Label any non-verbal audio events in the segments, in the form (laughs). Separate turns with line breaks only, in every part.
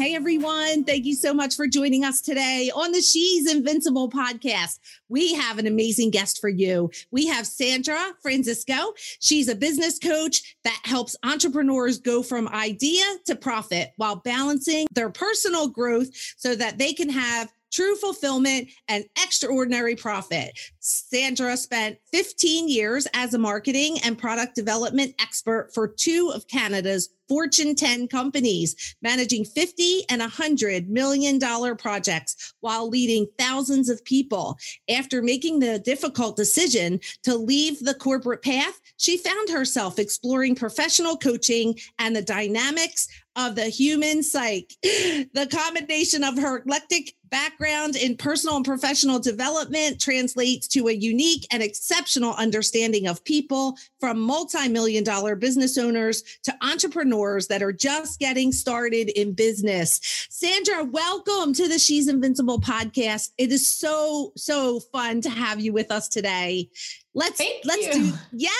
Hey everyone, thank you so much for joining us today on the She's Invincible podcast. We have an amazing guest for you. We have Sandra Francisco. She's a business coach that helps entrepreneurs go from idea to profit while balancing their personal growth so that they can have true fulfillment, and extraordinary profit. Sandra spent 15 years as a marketing and product development expert for two of Canada's Fortune 10 companies, managing 50 and 100 million dollar projects while leading thousands of people. After making the difficult decision to leave the corporate path, she found herself exploring professional coaching and the dynamics of the human psyche. (gasps) The combination of her eclectic background in personal and professional development translates to a unique and exceptional understanding of people from multi-million dollar business owners to entrepreneurs that are just getting started in business. Sandra, welcome to the She's Invincible podcast. It is so so fun to have you with us today. Let's
Thank
let's
you.
do yeah,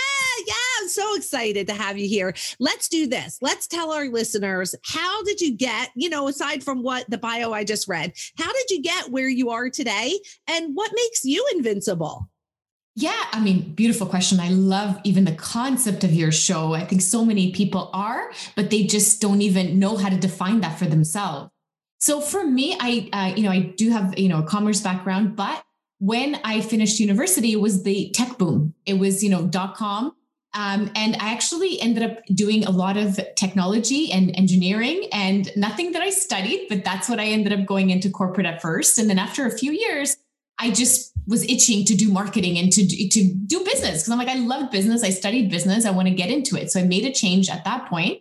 yeah. I'm so excited to have you here. Let's do this. Let's tell our listeners how did you get, you know, aside from what the bio I just read, how did you get where you are today and what makes you invincible?
Yeah, I mean, beautiful question. I love even the concept of your show. I think so many people are, but they just don't even know how to define that for themselves. So for me, I, uh, you know, I do have, you know, a commerce background, but when I finished university, it was the tech boom. It was, you know, dot com. Um, and I actually ended up doing a lot of technology and engineering and nothing that I studied, but that's what I ended up going into corporate at first. And then after a few years, I just was itching to do marketing and to, to do business because I'm like, I love business. I studied business. I want to get into it. So I made a change at that point.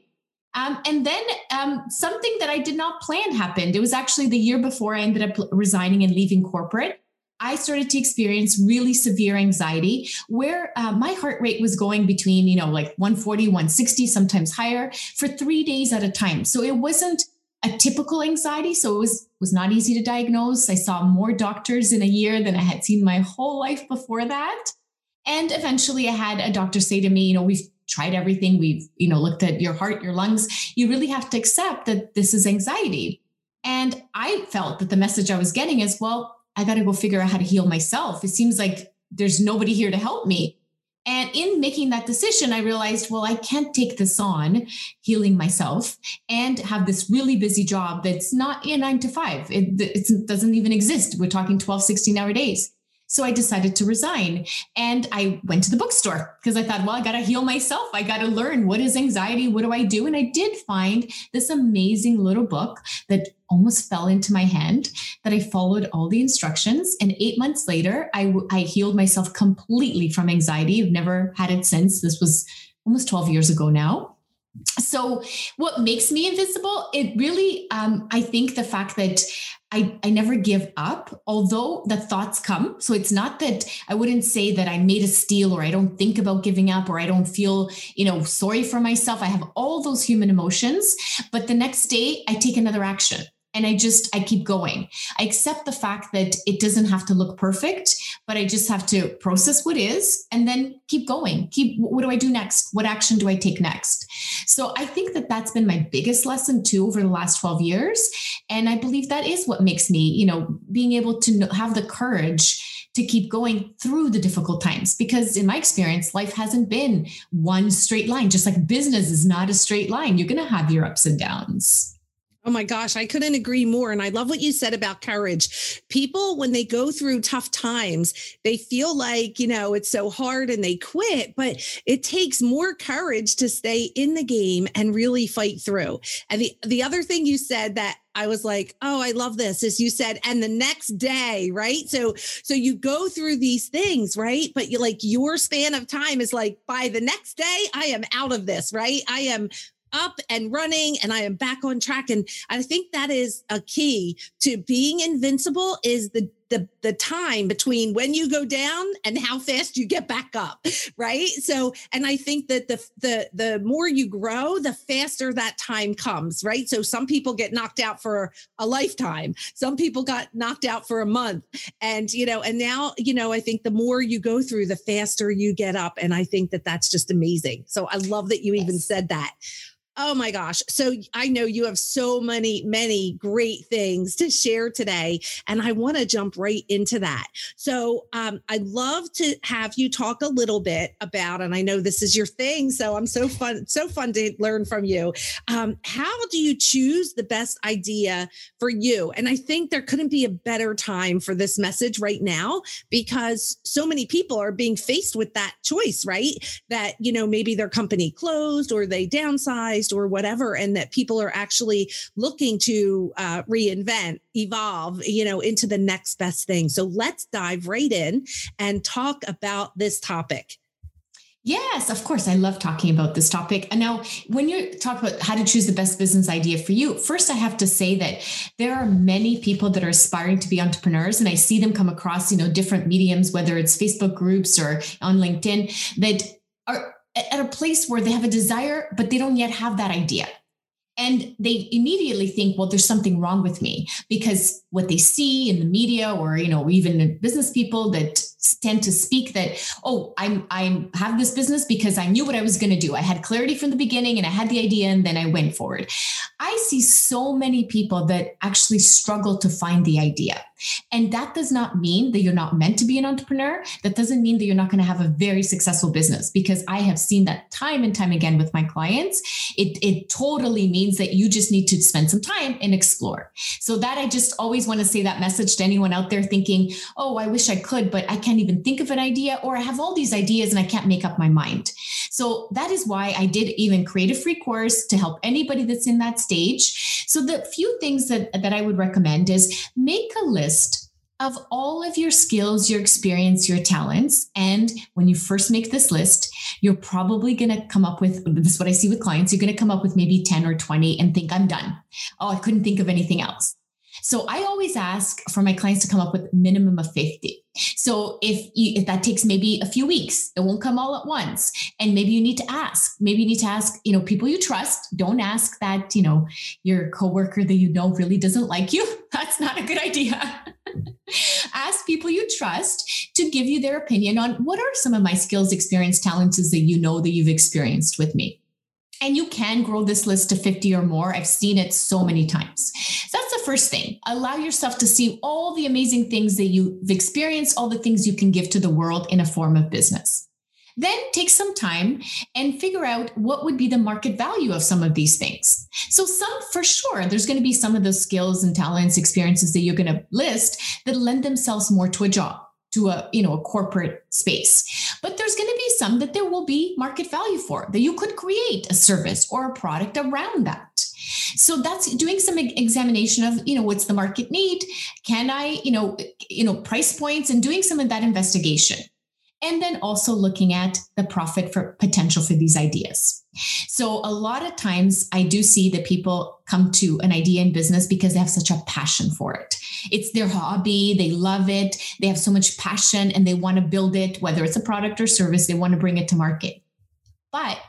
Um, and then um, something that I did not plan happened. It was actually the year before I ended up resigning and leaving corporate. I started to experience really severe anxiety where uh, my heart rate was going between, you know, like 140, 160, sometimes higher for three days at a time. So it wasn't a typical anxiety. So it was, was not easy to diagnose. I saw more doctors in a year than I had seen my whole life before that. And eventually I had a doctor say to me, you know, we've tried everything. We've, you know, looked at your heart, your lungs. You really have to accept that this is anxiety. And I felt that the message I was getting is, well, I got to go figure out how to heal myself. It seems like there's nobody here to help me. And in making that decision, I realized, well, I can't take this on, healing myself, and have this really busy job that's not a nine to five. It, it doesn't even exist. We're talking 12, 16 hour days. So I decided to resign and I went to the bookstore because I thought, well, I got to heal myself. I got to learn what is anxiety? What do I do? And I did find this amazing little book that almost fell into my hand that I followed all the instructions. And eight months later, I, I healed myself completely from anxiety. I've never had it since. This was almost 12 years ago now so what makes me invisible it really um, i think the fact that I, I never give up, although the thoughts come. So it's not that I wouldn't say that I made a steal or I don't think about giving up or I don't feel, you know, sorry for myself. I have all those human emotions, but the next day I take another action and i just i keep going. I accept the fact that it doesn't have to look perfect but i just have to process what is and then keep going. Keep what do i do next? What action do i take next? So i think that that's been my biggest lesson too over the last 12 years. And i believe that is what makes me you know being able to have the courage to keep going through the difficult times. Because in my experience life hasn't been one straight line. Just like business is not a straight line you're going to have your ups and downs
Oh my gosh, I couldn't agree more. And I love what you said about courage. People, when they go through tough times, they feel like, you know, it's so hard and they quit, but it takes more courage to stay in the game and really fight through. And the, the other thing you said that I was like, oh, I love this. As you said, and the next day, right? So, so you go through these things, right? But you like your span of time is like by the next day, I am out of this, right? I am up and running and I am back on track. And I think that is a key to being invincible is the the the time between when you go down and how fast you get back up right? So and i think that the the the more you grow the faster that time comes right? So some people get knocked out for a lifetime. Some people got knocked out for a month. And you know and now you know i think the more you go through the faster you get up. And i think that that's just amazing. So i love that you yes. even said that Oh my gosh. So I know you have so many, many great things to share today. And I want to jump right into that. So um, I'd love to have you talk a little bit about, and I know this is your thing. So I'm so fun, so fun to learn from you. Um, how do you choose the best idea for you? And I think there couldn't be a better time for this message right now because so many people are being faced with that choice, right? That, you know, maybe their company closed or they downsized or whatever, and that people are actually looking to uh, reinvent, evolve, you know, into the next best thing. So let's dive right in and talk about this topic.
Yes, of course. I love talking about this topic. And now, when you talk about how to choose the best business idea for you, first I have to say that there are many people that are aspiring to be entrepreneurs, and I see them come across, you know, different mediums, whether it's Facebook groups or on LinkedIn, that are at a place where they have a desire, but they don't yet have that idea. And they immediately think, well, there's something wrong with me because what they see in the media or, you know, even business people that tend to speak that oh i'm i have this business because i knew what i was going to do. I had clarity from the beginning and i had the idea and then i went forward. I see so many people that actually struggle to find the idea and that does not mean that you're not meant to be an entrepreneur. That doesn't mean that you're not going to have a very successful business because i have seen that time and time again with my clients. It, it totally means that you just need to spend some time and explore. So that i just always want to say that message to anyone out there thinking oh i wish i could but i can't can't even think of an idea, or I have all these ideas and I can't make up my mind. So that is why I did even create a free course to help anybody that's in that stage. So the few things that, that I would recommend is make a list of all of your skills, your experience, your talents. And when you first make this list, you're probably going to come up with this is what I see with clients. You're going to come up with maybe 10 or 20 and think, I'm done. Oh, I couldn't think of anything else. So I always ask for my clients to come up with minimum of 50. So if you, if that takes maybe a few weeks, it won't come all at once. And maybe you need to ask, maybe you need to ask, you know, people you trust. Don't ask that, you know, your coworker that you know really doesn't like you. (laughs) That's not a good idea. (laughs) ask people you trust to give you their opinion on what are some of my skills, experience, talents that you know that you've experienced with me. And you can grow this list to 50 or more. I've seen it so many times. So that's first thing. Allow yourself to see all the amazing things that you've experienced, all the things you can give to the world in a form of business. Then take some time and figure out what would be the market value of some of these things. So, some for sure, there's going to be some of those skills and talents, experiences that you're going to list that lend themselves more to a job to a you know a corporate space. But there's going to be some that there will be market value for that you could create a service or a product around that. So that's doing some examination of you know what's the market need? Can i you know you know price points and doing some of that investigation and then also looking at the profit for potential for these ideas. So a lot of times I do see that people come to an idea in business because they have such a passion for it. It's their hobby, they love it, they have so much passion and they want to build it whether it's a product or service, they want to bring it to market. But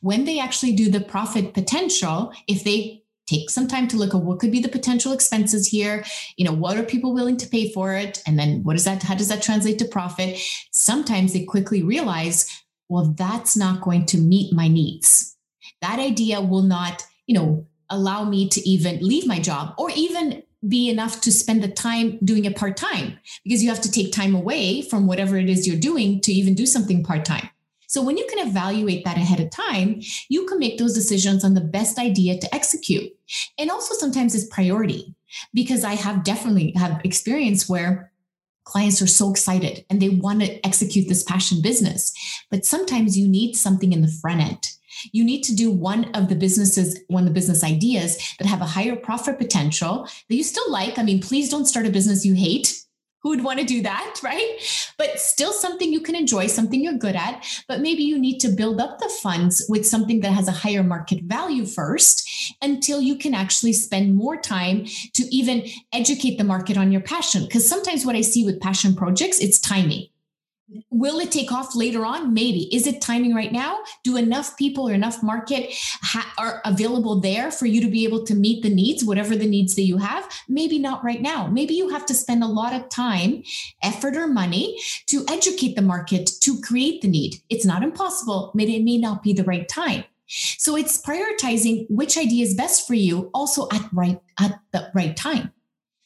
when they actually do the profit potential, if they take some time to look at what could be the potential expenses here. You know what are people willing to pay for it? And then what is that how does that translate to profit? Sometimes they quickly realize well that's not going to meet my needs. That idea will not you know allow me to even leave my job or even be enough to spend the time doing it part time because you have to take time away from whatever it is you're doing to even do something part time So when you can evaluate that ahead of time, you can make those decisions on the best idea to execute. And also sometimes it's priority because I have definitely have experience where clients are so excited and they want to execute this passion business. But sometimes you need something in the front end. You need to do one of the businesses, one of the business ideas that have a higher profit potential that you still like. I mean, please don't start a business you hate who would want to do that, right? But still something you can enjoy, something you're good at, but maybe you need to build up the funds with something that has a higher market value first until you can actually spend more time to even educate the market on your passion. Because sometimes what I see with passion projects, it's timing. Will it take off later on? Maybe. Is it timing right now? Do enough people or enough market ha- are available there for you to be able to meet the needs, whatever the needs that you have? Maybe not right now. Maybe you have to spend a lot of time, effort, or money to educate the market to create the need. It's not impossible, but it may not be the right time. So it's prioritizing which idea is best for you also at right at the right time.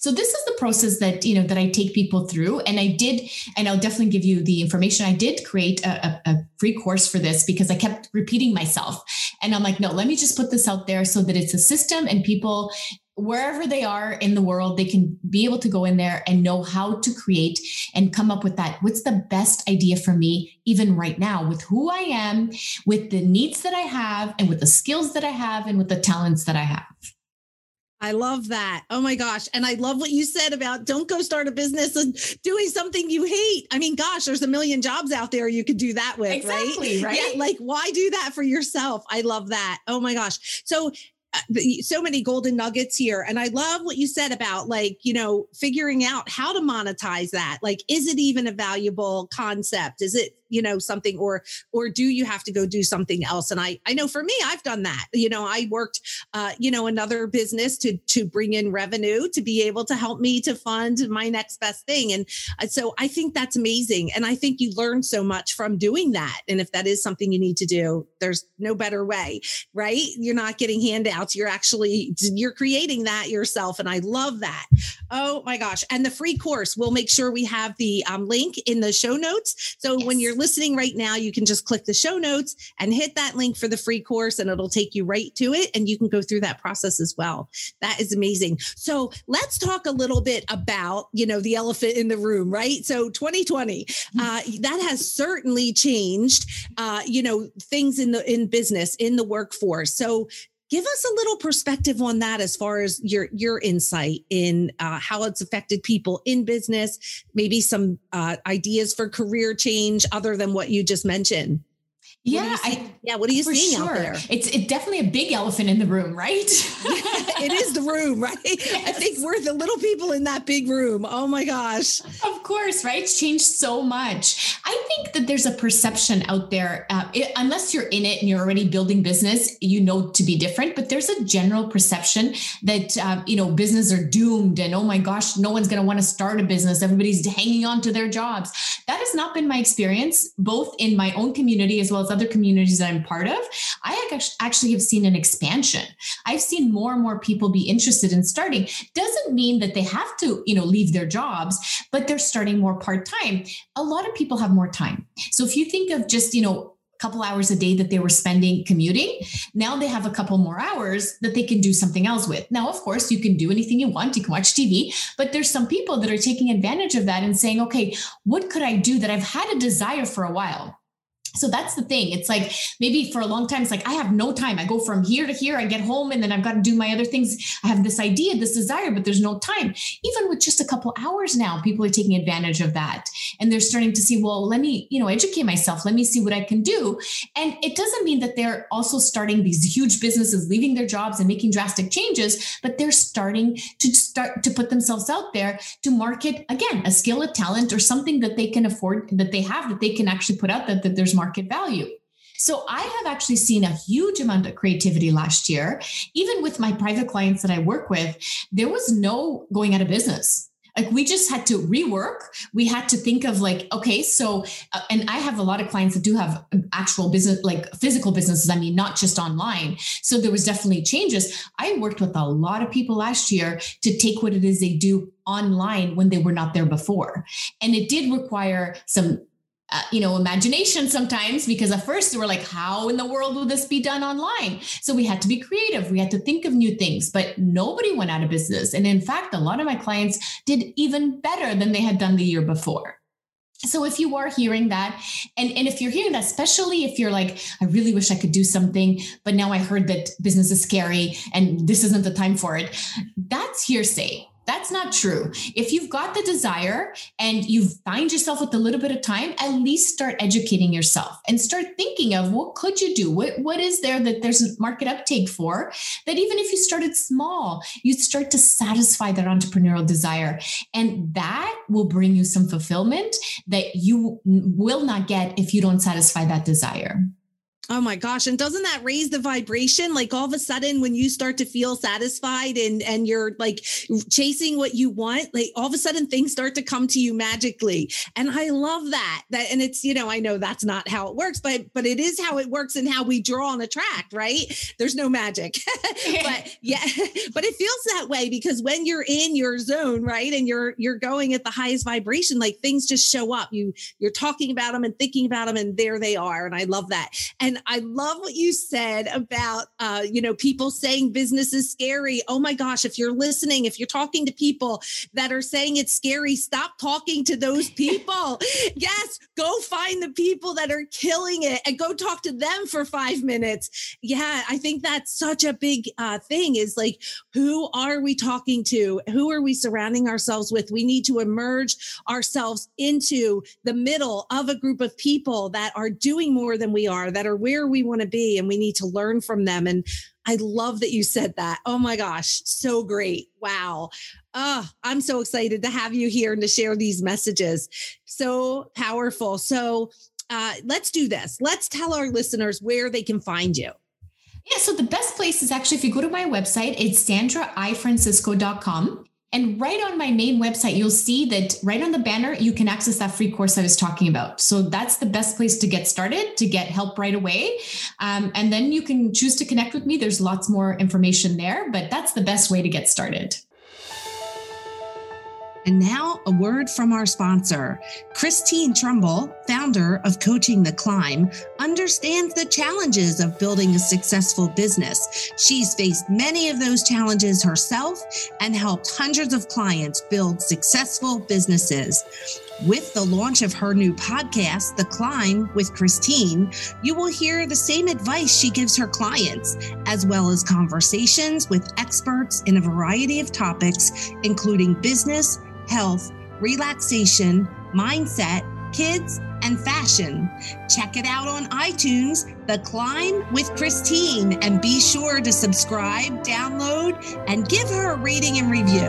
So this is the process that you know that I take people through, and I did, and I'll definitely give you the information. I did create a, a, a free course for this because I kept repeating myself, and I'm like, no, let me just put this out there so that it's a system, and people wherever they are in the world, they can be able to go in there and know how to create and come up with that. What's the best idea for me, even right now, with who I am, with the needs that I have, and with the skills that I have, and with the talents that I have.
I love that. Oh my gosh. And I love what you said about don't go start a business and doing something you hate. I mean, gosh, there's a million jobs out there you could do that with,
exactly,
right?
right?
Yeah, like why do that for yourself? I love that. Oh my gosh. So uh, so many golden nuggets here and i love what you said about like you know figuring out how to monetize that like is it even a valuable concept is it you know something or or do you have to go do something else? And i i know for me i've done that. You know i worked uh you know another business to to bring in revenue to be able to help me to fund my next best thing. And uh, so i think that's amazing. And i think you learn so much from doing that. And if that is something you need to do there's no better way right? You're not getting handouts. You're actually you're creating that yourself. And i love that. Oh my gosh. And the free course we'll make sure we have the um, link in the show notes. So yes. when you're listening right now, you can just click the show notes and hit that link for the free course, and it'll take you right to it. And you can go through that process as well. That is amazing. So let's talk a little bit about, you know, the elephant in the room, right? So 2020, mm-hmm. uh, that has certainly changed, uh, you know, things in the in business, in the workforce. So give us a little perspective on that as far as your your insight in uh, how it's affected people in business maybe some uh, ideas for career change other than what you just mentioned
yeah, I,
yeah. What are you seeing sure. out there?
It's it's definitely a big elephant in the room, right?
it is the room, right? (laughs) Yes. I think we're the little people in that big room. Oh my gosh!
Of course, right? It's changed so much. I think that there's a perception out there, uh, it, unless you're in it and you're already building business, you know to be different. But there's a general perception that uh, you know business are doomed, and oh my gosh, no one's going to want to start a business. Everybody's hanging on to their jobs. That has not been my experience, both in my own community as well as other communities that I'm part of, I actually have seen an expansion. I've seen more and more people be interested in starting. Doesn't mean that they have to, you know, leave their jobs, but they're starting more part-time. A lot of people have more time. So if you think of just, you know, a couple hours a day that they were spending commuting. Now they have a couple more hours that they can do something else with. Now, of course, you can do anything you want. You can watch TV, but there's some people that are taking advantage of that and saying, okay, what could I do that I've had a desire for a while? So that's the thing. It's like maybe for a long time, it's like I have no time. I go from here to here, I get home, and then I've got to do my other things. I have this idea, this desire, but there's no time. Even with just a couple hours now, people are taking advantage of that. And they're starting to see, well, let me, you know, educate myself. Let me see what I can do. And it doesn't mean that they're also starting these huge businesses, leaving their jobs and making drastic changes, but they're starting to start to put themselves out there to market again a skill, a talent, or something that they can afford, that they have, that they can actually put out that, that there's market value. So I have actually seen a huge amount of creativity last year. Even with my private clients that I work with, there was no going out of business. Like we just had to rework. We had to think of like okay so uh, and i have a lot of clients that do have actual business like physical businesses i mean not just online. So there was definitely changes. I worked with a lot of people last year to take what it is they do online when they were not there before. And it did require some uh, you know, imagination sometimes because at first we were like, how in the world will this be done online? So we had to be creative. We had to think of new things, but nobody went out of business. And in fact, a lot of my clients did even better than they had done the year before. So if you are hearing that, and, and if you're hearing that, especially if you're like, I really wish I could do something, but now I heard that business is scary and this isn't the time for it, that's hearsay that's not true. If you've got the desire and you find yourself with a little bit of time, at least start educating yourself and start thinking of what could you do? What, what is there that there's market uptake for? That even if you started small, you'd start to satisfy that entrepreneurial desire. And that will bring you some fulfillment that you will not get if you don't satisfy that desire.
Oh my gosh. And doesn't that raise the vibration? Like all of a sudden when you start to feel satisfied and and you're like chasing what you want, like all of a sudden things start to come to you magically. And I love that. That and it's, you know, I know that's not how it works, but but it is how it works and how we draw and attract, right? There's no magic. (laughs) but yeah, (laughs) but it feels that way because when you're in your zone, right? And you're you're going at the highest vibration, like things just show up. You you're talking about them and thinking about them and there they are. And I love that. And and I love what you said about, uh, you know, people saying business is scary. Oh my gosh, if you're listening, if you're talking to people that are saying it's scary, stop talking to those (laughs) people. yes, go find the people that are killing it and go talk to them for five minutes. Yeah, I think that's such a big uh, thing is like, who are we talking to? Who are we surrounding ourselves with? We need to emerge ourselves into the middle of a group of people that are doing more than we are, that are where we want to be and we need to learn from them. And I love that you said that. Oh my gosh, so great. Wow. Oh, I'm so excited to have you here and to share these messages. So powerful. So uh, let's do this. Let's tell our listeners where they can find you.
Yeah, so the best place is actually if you go to my website, it's sandraifrancisco.com. And right on my main website, you'll see that right on the banner, you can access that free course I was talking about. So that's the best place to get started, to get help right away. Um, and then you can choose to connect with me. There's lots more information there, but that's the best way to get started.
And now, a word from our sponsor. Christine Trumbull, founder of Coaching the Climb, understands the challenges of building a successful business. She's faced many of those challenges herself and helped hundreds of clients build successful businesses. With the launch of her new podcast, The Climb with Christine, you will hear the same advice she gives her clients, as well as conversations with experts in a variety of topics, including business health, relaxation, mindset, kids, and fashion. Check it out on iTunes, The Climb with Christine, and be sure to subscribe, download, and give her a rating and review.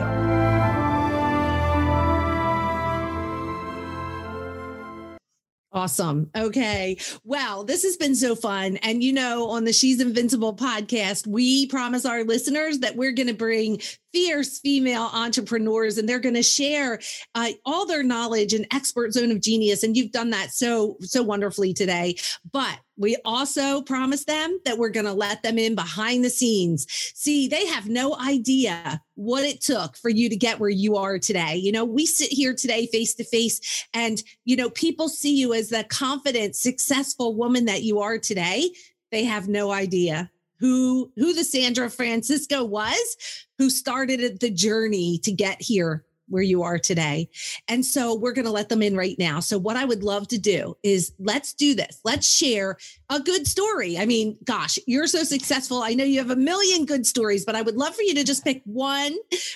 Awesome. Okay. Well, this has been so fun. And you know, on the She's Invincible podcast, we promise our listeners that we're going to bring fierce female entrepreneurs and they're going to share uh, all their knowledge and expert zone of genius and you've done that so so wonderfully today. But we also promise them that we're going to let them in behind the scenes. See they have no idea what it took for you to get where you are today. You know we sit here today face to face and you know people see you as the confident successful woman that you are today. They have no idea who who the Sandra Francisco was, who started the journey to get here where you are today. And so we're going to let them in right now. So what I would love to do is let's do this. Let's share a good story. I mean, gosh, you're so successful. I know you have a million good stories, but I would love for you to just pick one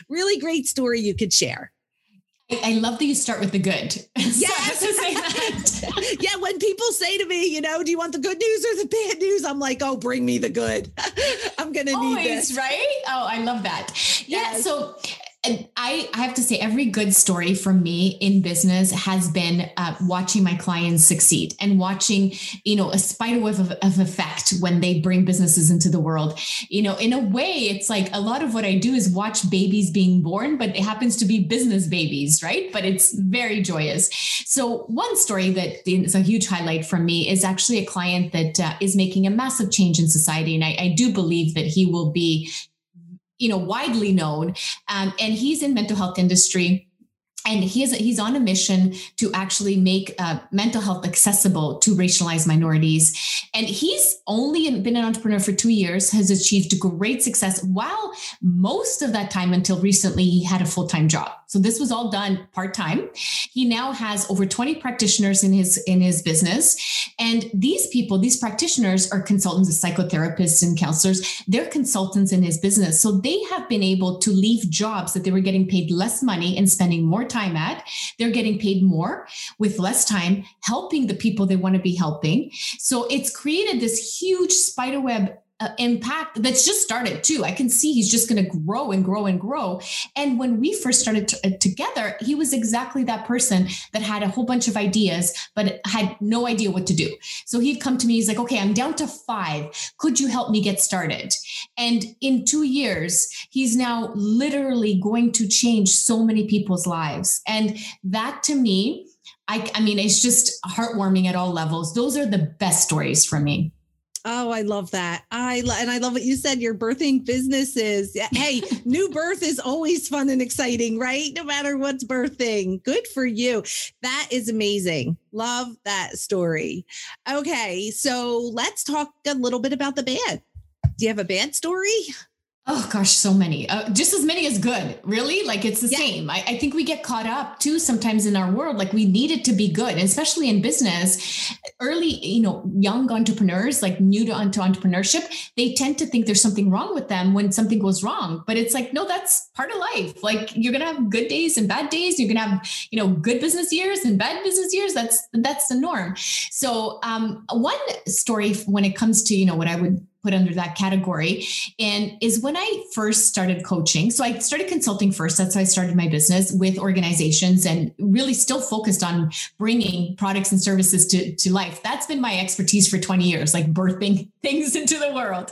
really great story you could share.
I love that you start with the good. (laughs)
Yes. (laughs) yeah. When people say to me, you know, do you want the good news or the bad news? I'm like, oh, bring me the good. (laughs) I'm going to need this.
Right. Oh, I love that. Yes. Yeah. So I, I have to say, every good story for me in business has been uh, watching my clients succeed and watching, you know, a spider web of, of, effect when they bring businesses into the world. You know, in a way, it's like a lot of what I do is watch babies being born, but it happens to be business babies, right? But it's very joyous. So, one story that is a huge highlight for me is actually a client that uh, is making a massive change in society. And I, I do believe that he will be you know widely known. Um, and he's in mental health industry and he's he's on a mission to actually make uh, mental health accessible to racialized minorities. And he's only been an entrepreneur for two years has achieved great success while most of that time until recently he had a full-time job. So this was all done part-time. He now has over 20 practitioners in his in his business. And these people these practitioners are consultants psychotherapists and counselors. They're consultants in his business. So they have been able to leave jobs that they were getting paid less money and spending more time at. They're getting paid more with less time, helping the people they want to be helping. So it's created this huge spiderweb uh, impact that's just started too. I can see he's just going to grow and grow and grow. And when we first started t- uh, together, he was exactly that person that had a whole bunch of ideas, but had no idea what to do. So he'd come to me, he's like, okay, I'm down to five. Could you help me get started? And in two years, he's now literally going to change so many people's lives. And that to me, I, I mean, it's just heartwarming at all levels. Those are the best stories for me.
Oh, I love that. I lo- and I love what you said. Your birthing businesses. Hey, (laughs) new birth is always fun and exciting, right? No matter what's birthing. Good for you. That is amazing. Love that story. Okay, so let's talk a little bit about the band. Do you have a band story?
Oh gosh, so many. Uh, just as many as good. Really? Like it's the yeah. same. I, I, think we get caught up too sometimes in our world. Like we need it to be good, and especially in business. Early, you know, young entrepreneurs, like new to, to entrepreneurship, they tend to think there's something wrong with them when something goes wrong. But it's like, no, that's part of life. Like you're gonna have good days and bad days. You're gonna have, you know, good business years and bad business years. That's that's the norm. So um, one story when it comes to, you know, what I would put under that category and is when i first started coaching so i started consulting first that's how i started my business with organizations and really still focused on bringing products and services to, to life. That's been my expertise for 20 years like birthing (laughs) things into the world.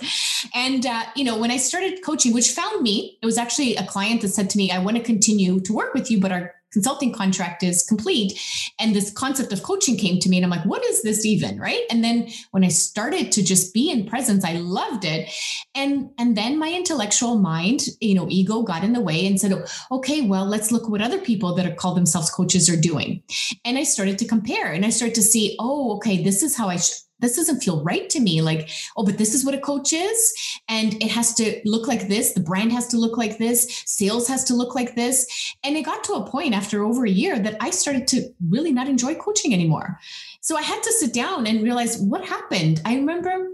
And uh, you know when i started coaching which found me it was actually a client that said to me i want to continue to work with you but our consulting contract is complete and this concept of coaching came to me and i'm like what is this even right? And then when i started to just be in presence i loved it. And and then my intellectual mind you know ego got in the way and said okay well let's look what other people that are called themselves coaches are doing. And i started to compare and i started to see oh okay this is how i sh- this doesn't feel right to me. Like, oh, but this is what a coach is. And it has to look like this. The brand has to look like this. Sales has to look like this. And it got to a point after over a year that I started to really not enjoy coaching anymore. So I had to sit down and realize what happened. I remember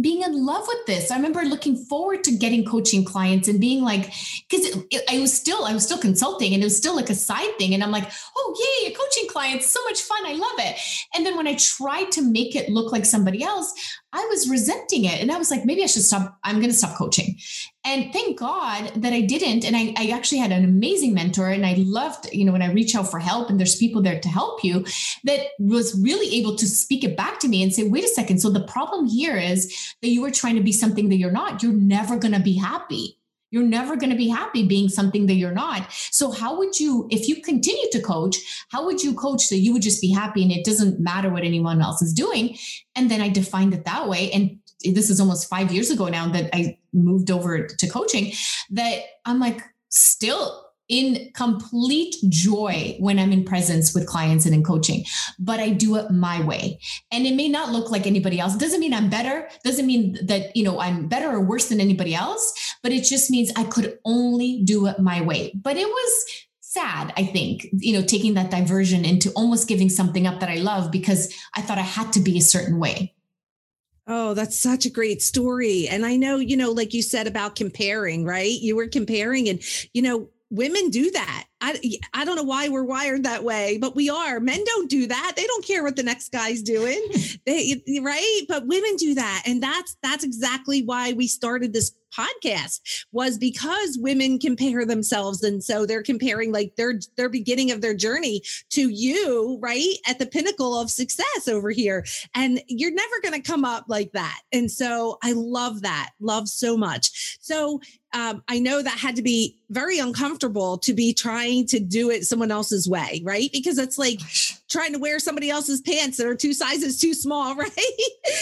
being in love with this. I remember looking forward to getting coaching clients and being like, because I was still, I was still consulting and it was still like a side thing. And I'm like, oh, yay, a coaching client, so much fun. I love it. And then when I tried to make it look like somebody else, I was resenting it. And I was like, maybe I should stop. I'm going to stop coaching. And thank God that I didn't. And I, I, actually had an amazing mentor. And I loved, you know, when I reach out for help and there's people there to help you that was really able to speak it back to me and say, wait a second. So the problem here is that you are trying to be something that you're not. You're never going to be happy. You're never going to be happy being something that you're not. So, how would you, if you continue to coach, how would you coach that you would just be happy and it doesn't matter what anyone else is doing? And then I defined it that way. And this is almost five years ago now that I moved over to coaching, that I'm like, still in complete joy when I'm in presence with clients and in coaching, but I do it my way. And it may not look like anybody else. It doesn't mean I'm better, doesn't mean that, you know, I'm better or worse than anybody else, but it just means I could only do it my way. But it was sad, I think, you know, taking that diversion into almost giving something up that I love because I thought I had to be a certain way.
Oh, that's such a great story. And I know, you know, like you said about comparing, right? You were comparing and, you know, women do that. I, I don't know why we're wired that way, but we are. Men don't do that. They don't care what the next guy's doing. (laughs) they right, but women do that, and that's that's exactly why we started this podcast was because women compare themselves. And so they're comparing like their their beginning of their journey to you right at the pinnacle of success over here. And you're never going to come up like that. And so i love that. Love so much. So um, I know that had to be very uncomfortable to be trying to do it someone else's way, right? Because it's like trying to wear somebody else's pants that are two sizes too small, (laughs) right?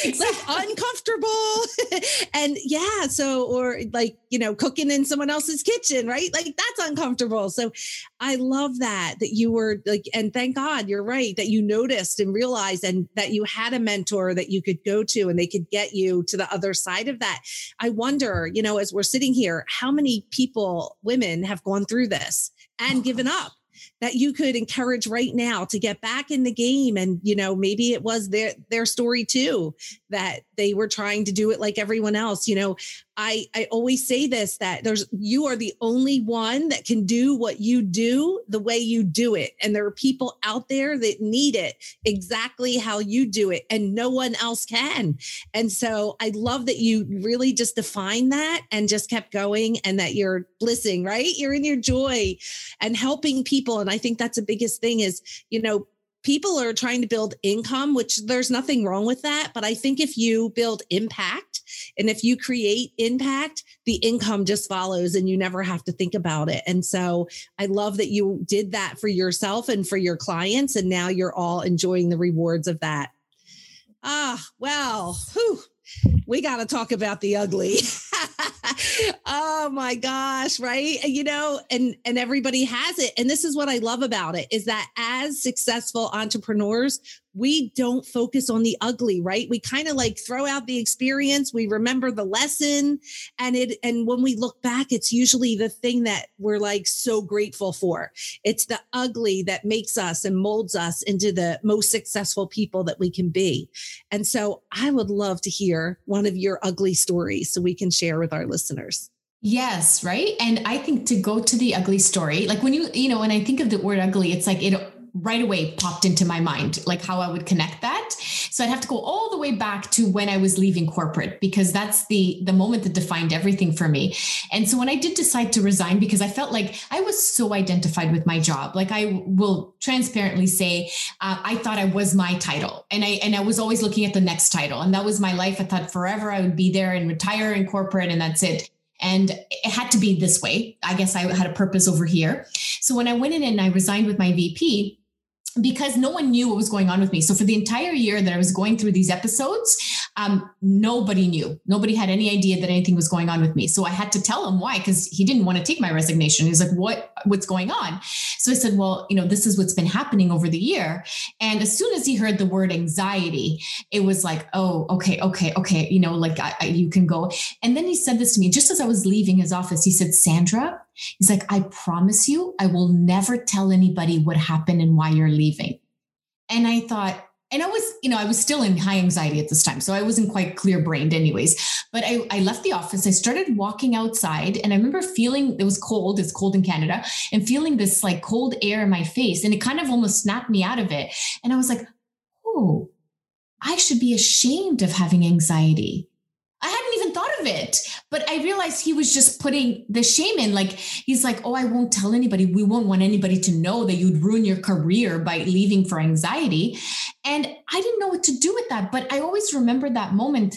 Exactly. like uncomfortable. (laughs) and yeah, so, or like, you know, cooking in someone else's kitchen, right? Like that's uncomfortable. So I love that, that you were like, and thank God you're right, that you noticed and realized and that you had a mentor that you could go to and they could get you to the other side of that. I wonder, you know, as we're sitting here, how many people, women have gone through this and given up that you could encourage right now to get back in the game. And you know maybe it was their their story too that they were trying to do it like everyone else. You know i i always say this that there's you are the only one that can do what you do the way you do it. And there are people out there that need it exactly how you do it and no one else can. And so i love that you really just define that and just kept going and that you're blissing right? You're in your joy and helping people. And i think that's the biggest thing is you know people are trying to build income, which there's nothing wrong with that. But I think if you build impact and if you create impact, the income just follows and you never have to think about it. And so I love that you did that for yourself and for your clients. And now you're all enjoying the rewards of that. Ah, well, whew, we got to talk about the ugly. (laughs) oh my gosh, right? You know, and and everybody has it. And this is what I love about it is that as successful entrepreneurs, we don't focus on the ugly, right? We kind of like throw out the experience, we remember the lesson, and it and when we look back, it's usually the thing that we're like so grateful for. It's the ugly that makes us and molds us into the most successful people that we can be. And so I would love to hear one of your ugly stories so we can share with our listeners.
Yes, right. And I think to go to the ugly story, like when you, you know, when I think of the word ugly, it's like it right away popped into my mind, like how I would connect that. So I'd have to go all the way back to when I was leaving corporate because that's the the moment that defined everything for me. And so when I did decide to resign because I felt like I was so identified with my job, like I will transparently say uh, I thought I was my title, and I and I was always looking at the next title, and that was my life. I thought forever I would be there and retire in corporate, and that's it. And it had to be this way. I guess I had a purpose over here. So when I went in and I resigned with my VP, because no one knew what was going on with me. So for the entire year that I was going through these episodes, um, nobody knew. Nobody had any idea that anything was going on with me. So I had to tell him why, because he didn't want to take my resignation. He's like, "What? What's going on?" So I said, "Well, you know, this is what's been happening over the year." And as soon as he heard the word anxiety, it was like, "Oh, okay, okay, okay." You know, like I, I, you can go. And then he said this to me just as I was leaving his office. He said, "Sandra." He's like, I promise you, I will never tell anybody what happened and why you're leaving. And I thought, and I was, you know, I was still in high anxiety at this time. So I wasn't quite clear brained, anyways. But I, I left the office. I started walking outside, and I remember feeling it was cold. It's cold in Canada, and feeling this like cold air in my face. And it kind of almost snapped me out of it. And I was like, oh, I should be ashamed of having anxiety. I hadn't even thought of it, but I realized he was just putting the shame in. Like, he's like, Oh, I won't tell anybody. We won't want anybody to know that you'd ruin your career by leaving for anxiety. And I didn't know what to do with that. But I always remember that moment.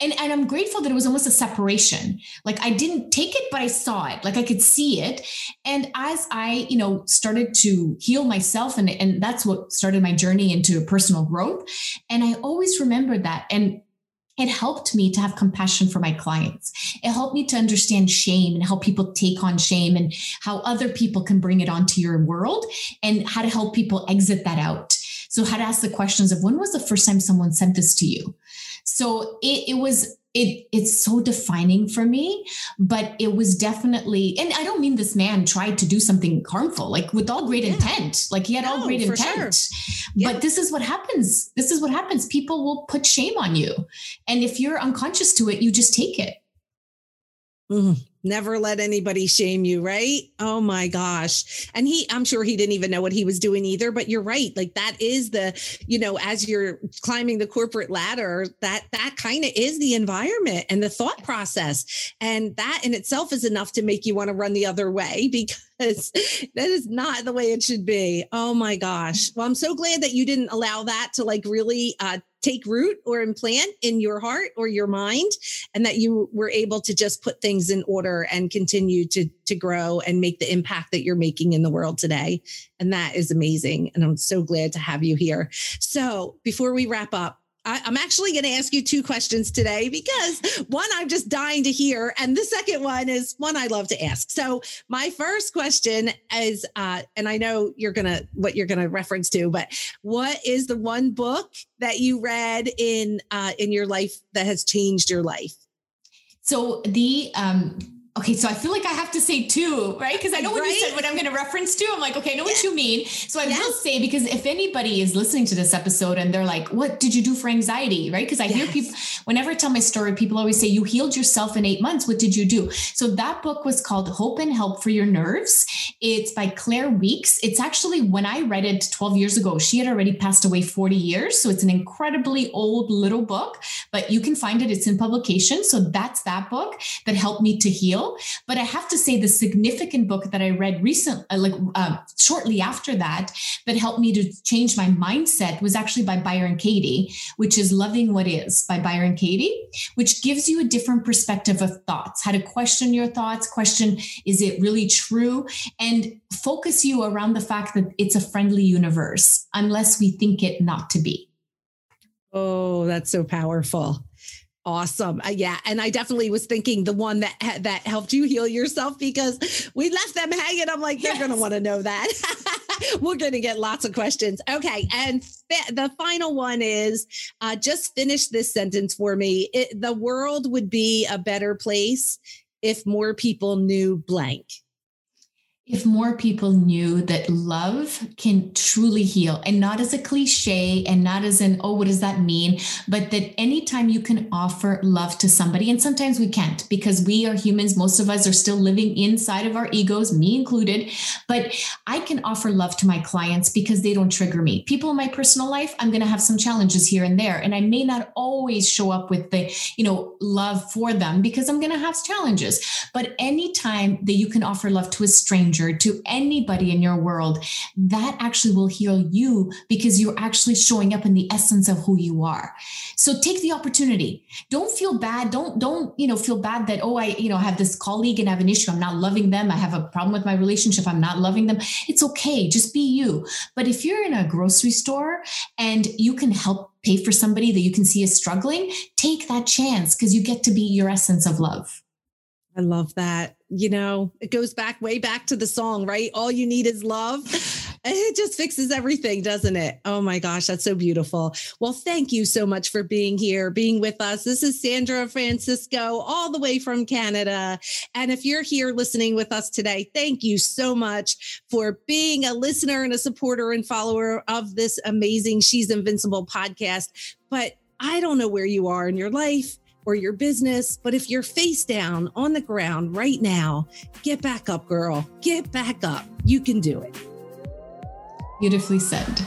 And, and I'm grateful that it was almost a separation. Like I didn't take it, but I saw it. Like I could see it. And as I, you know, started to heal myself, and, and that's what started my journey into personal growth. And I always remember that. And it helped me to have compassion for my clients. It helped me to understand shame and how people take on shame and how other people can bring it onto your world and how to help people exit that out. So, how to ask the questions of when was the first time someone sent this to you? So, it, it was it it's so defining for me but it was definitely and i don't mean this man tried to do something harmful like with all great yeah. intent like he had no, all great intent sure. yeah. but this is what happens this is what happens people will put shame on you and if you're unconscious to it you just take it
mm never let anybody shame you, right? Oh my gosh. And he, I'm sure he didn't even know what he was doing either, but you're right. Like that is the, you know, as you're climbing the corporate ladder, that, that kind of is the environment and the thought process. And that in itself is enough to make you want to run the other way (laughs) because that is not the way it should be. Oh my gosh. Well, I'm so glad that you didn't allow that to like really, uh, take root or implant in your heart or your mind, and that you were able to just put things in order and continue to, to grow and make the impact that you're making in the world today. And that is amazing. And I'm so glad to have you here. So before we wrap up, I, am actually going to ask you two questions today because one I'm just dying to hear, and the second one is one I love to ask. So my first question is, uh, and I know you're gonna what you're gonna reference to, but what is the one book that you read in uh, in your life that has changed your life?
So the um, Okay, so I feel like I have to say two, right? Because I know when right? you said what I'm going to reference to, I'm like, okay, I know what you mean. So I yes. will say, because if anybody is listening to this episode and they're like, what did you do for anxiety, right? Because I yes. hear people, whenever I tell my story, people always say, you healed yourself in eight months. What did you do? So that book was called Hope and Help for Your Nerves. It's by Claire Weekes. It's actually, when I read it 12 years ago, she had already passed away 40 years. So it's an incredibly old little book, but you can find it. It's in publication. So that's that book that helped me to heal. But I have to say, the significant book that I read recently, uh, like uh, shortly after that, that helped me to change my mindset was actually by Byron Katie, which is Loving What Is by Byron Katie, which gives you a different perspective of thoughts, how to question your thoughts, question, is it really true? And focus you around the fact that it's a friendly universe, unless we think it not to be.
Oh, that's so powerful. Awesome. Uh, yeah. And I definitely was thinking the one that that helped you heal yourself because we left them hanging. I'm like, they're yes. going to want to know that. (laughs) We're going to get lots of questions. Okay. And the final one is uh, just finish this sentence for me. It, the world would be a better place if more people knew blank
if more people knew that love can truly heal and not as a cliche and not as an oh what does that mean? but that anytime you can offer love to somebody and sometimes we can't because we are humans most of us are still living inside of our egos me included but i can offer love to my clients because they don't trigger me. People in my personal life i'm going to have some challenges here and there and i may not always show up with the you know love for them because i'm going to have challenges. But anytime that you can offer love to a stranger stranger, to anybody in your world, that actually will heal you because you're actually showing up in the essence of who you are. So take the opportunity. Don't feel bad. Don't, don't, you know, feel bad that, oh, I, you know, have this colleague and I have an issue. I'm not loving them. I have a problem with my relationship. I'm not loving them. It's okay. Just be you. But if you're in a grocery store and you can help pay for somebody that you can see is struggling, take that chance because you get to be your essence of love.
I love that. You know, it goes back way back to the song, right? All you need is love. It just fixes everything, doesn't it? Oh my gosh, that's so beautiful. Well, thank you so much for being here, being with us. This is Sandra Francisco, all the way from Canada. And if you're here listening with us today, thank you so much for being a listener and a supporter and follower of this amazing She's Invincible podcast. But I don't know where you are in your life or your business. But if you're face down on the ground right now, get back up, girl. Get back up. You can do it.
Beautifully said.